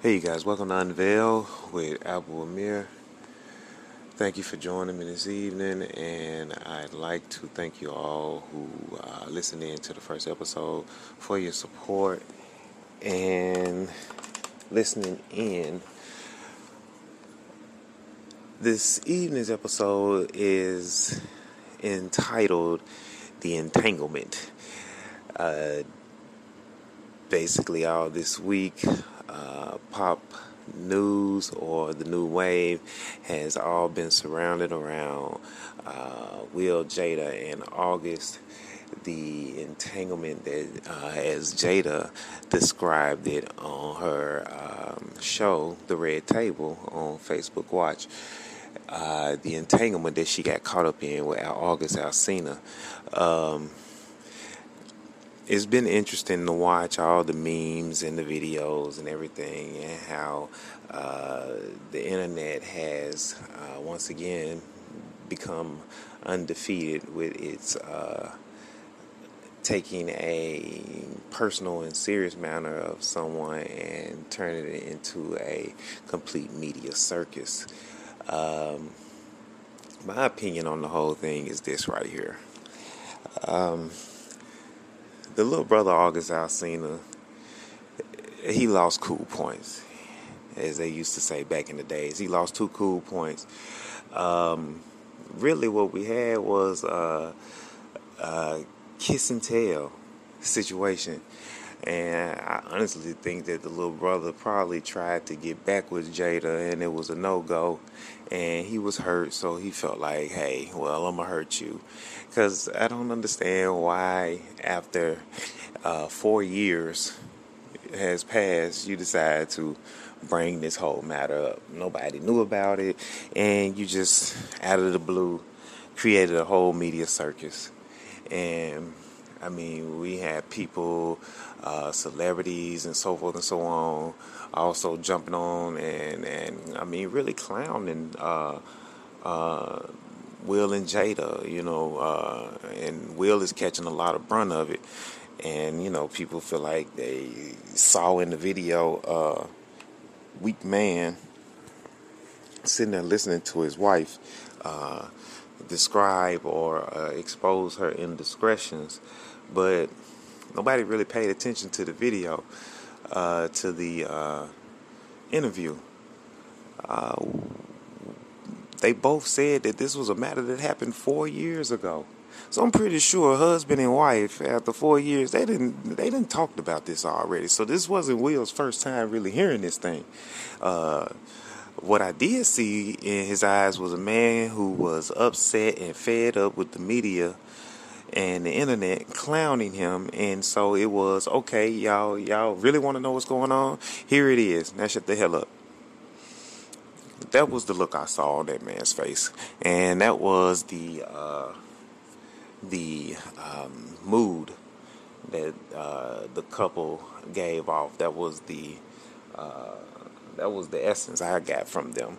Hey, you guys, welcome to Unveil with Abu Amir. Thank you for joining me this evening, and I'd like to thank you all who uh, listened in to the first episode for your support and listening in. This evening's episode is entitled The Entanglement. Uh, basically, all this week, uh, pop news or the new wave has all been surrounded around uh, Will Jada and August. The entanglement that, uh, as Jada described it on her um, show, The Red Table, on Facebook Watch, uh, the entanglement that she got caught up in with August Alsina. Um, it's been interesting to watch all the memes and the videos and everything, and how uh, the internet has uh, once again become undefeated with its uh, taking a personal and serious manner of someone and turning it into a complete media circus. Um, my opinion on the whole thing is this right here. Um, the little brother August Alsina, he lost cool points, as they used to say back in the days. He lost two cool points. Um, really, what we had was a, a kiss and tell situation. And I honestly think that the little brother probably tried to get back with Jada, and it was a no go. And he was hurt, so he felt like, hey, well, I'm going to hurt you. Because I don't understand why, after uh, four years has passed, you decide to bring this whole matter up. Nobody knew about it, and you just, out of the blue, created a whole media circus. And I mean, we had people, uh, celebrities, and so forth and so on, also jumping on and and I mean, really clowning uh, uh, Will and Jada, you know, uh, and Will is catching a lot of brunt of it, and you know, people feel like they saw in the video uh, weak man sitting there listening to his wife uh, describe or uh, expose her indiscretions, but nobody really paid attention to the video, uh, to the uh, interview. Uh, they both said that this was a matter that happened four years ago. So I'm pretty sure husband and wife, after four years, they didn't they didn't talked about this already. So this wasn't Will's first time really hearing this thing. What I did see in his eyes was a man who was upset and fed up with the media and the internet clowning him. And so it was okay y'all y'all really want to know what's going on? Here it is. Now shut the hell up. That was the look I saw on that man's face. And that was the uh, the um, mood that uh, the couple gave off. That was the uh, that was the essence I got from them.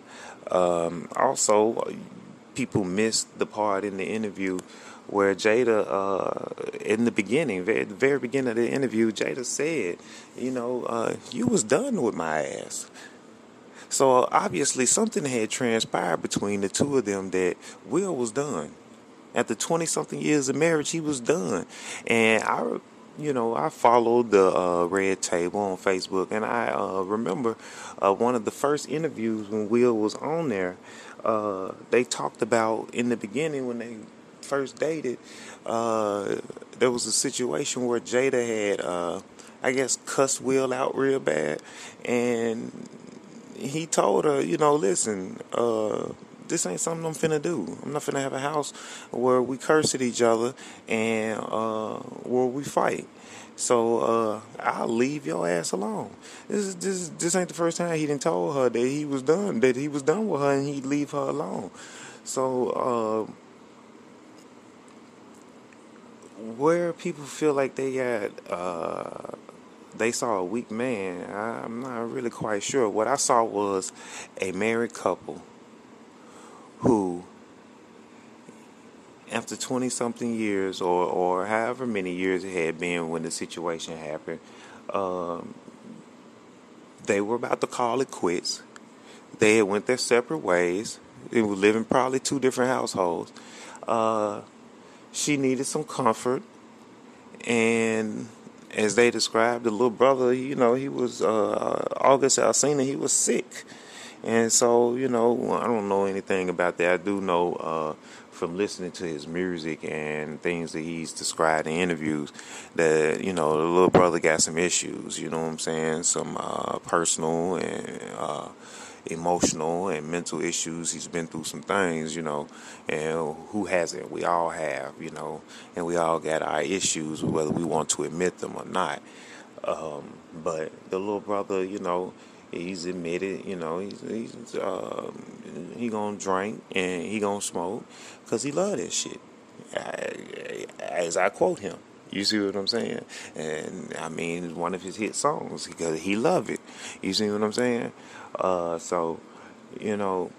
Um, also, people missed the part in the interview where Jada, uh, in the beginning, very, the very beginning of the interview, Jada said, "You know, uh, you was done with my ass." So obviously, something had transpired between the two of them that Will was done. After twenty something years of marriage, he was done, and I you know, I followed the uh, Red Table on Facebook, and I uh, remember uh, one of the first interviews when Will was on there. Uh, they talked about in the beginning when they first dated, uh, there was a situation where Jada had, uh, I guess, cussed Will out real bad, and he told her, you know, listen this ain't something I'm finna do. I'm not finna have a house where we curse at each other and uh, where we fight. So uh, I'll leave your ass alone. This is this this ain't the first time he didn't told her that he was done that he was done with her and he'd leave her alone. So uh, where people feel like they got uh, they saw a weak man, I'm not really quite sure. What I saw was a married couple who, after 20 something years or, or however many years it had been when the situation happened, um, they were about to call it quits. They had went their separate ways. They were living probably two different households. Uh, she needed some comfort, and as they described, the little brother, you know, he was uh, August Alsina. He was sick, and so you know, I don't know anything about that. I do know uh, from listening to his music and things that he's described in interviews that you know the little brother got some issues. You know what I'm saying? Some uh, personal and uh, emotional and mental issues. He's been through some things, you know, and who hasn't? We all have, you know, and we all got our issues, whether we want to admit them or not. Um, but the little brother, you know, he's admitted, you know, he's, he's uh, he gonna drink and he gonna smoke because he love that shit. As I quote him, you see what I'm saying? And I mean, one of his hit songs because he love it. You see what I'm saying? Uh, so, you know,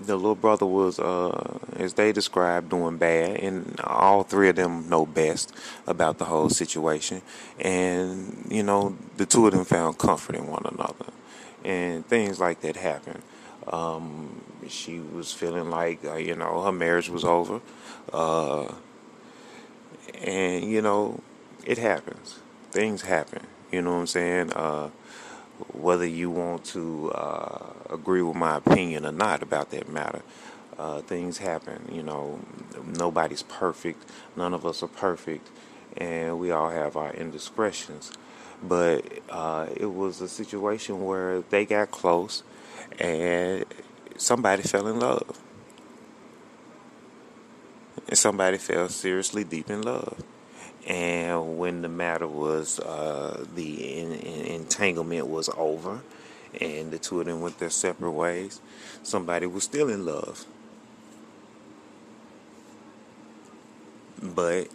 the little brother was, uh, as they described, doing bad, and all three of them know best about the whole situation. And you know, the two of them found comfort in one another, and things like that happen. Um, she was feeling like uh, you know her marriage was over, uh, and you know, it happens. Things happen. You know what I'm saying? Whether you want to uh, agree with my opinion or not about that matter. Uh, things happen, you know. Nobody's perfect. None of us are perfect, and we all have our indiscretions. But uh, it was a situation where they got close, and somebody fell in love, and somebody fell seriously deep in love. And when the matter was, uh, the in, in, entanglement was over, and the two of them went their separate ways, somebody was still in love. But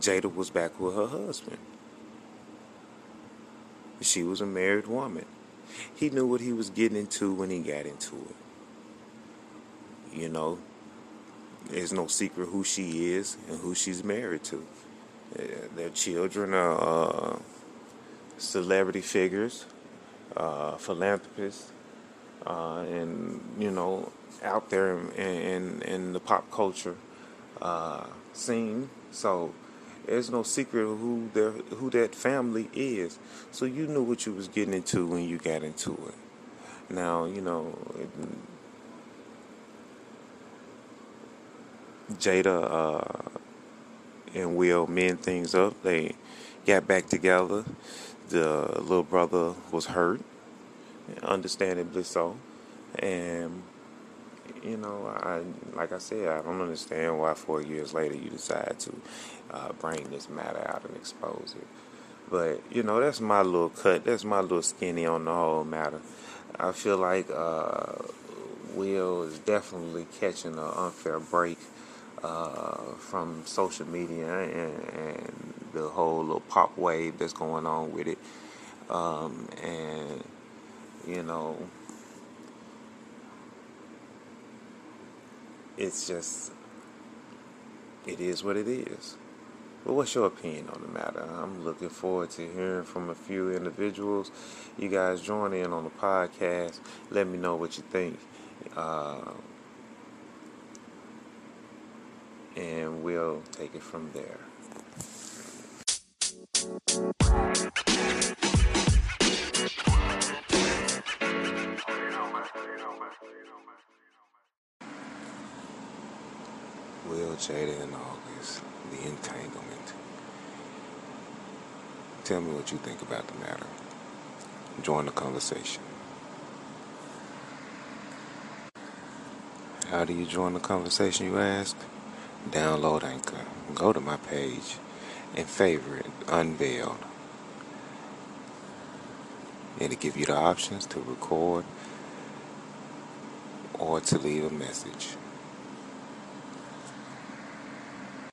Jada was back with her husband. She was a married woman. He knew what he was getting into when he got into it. You know, there's no secret who she is and who she's married to. Their children are uh, celebrity figures, uh, philanthropists, uh, and you know, out there in, in, in the pop culture uh, scene. So there's no secret who their who that family is. So you knew what you was getting into when you got into it. Now you know. It, Jada uh, and Will mend things up. They got back together. The little brother was hurt, understandably so, and you know, I like I said, I don't understand why four years later you decide to uh, bring this matter out and expose it. But you know, that's my little cut. That's my little skinny on the whole matter. I feel like uh, Will is definitely catching an unfair break uh, from social media and, and, the whole little pop wave that's going on with it. Um, and, you know, it's just, it is what it is. But what's your opinion on the matter? I'm looking forward to hearing from a few individuals. You guys join in on the podcast. Let me know what you think. Uh, and we'll take it from there. Will Jada in August, the entanglement. Tell me what you think about the matter. Join the conversation. How do you join the conversation, you ask? Download Anchor, go to my page and favorite Unveiled. And It'll give you the options to record or to leave a message.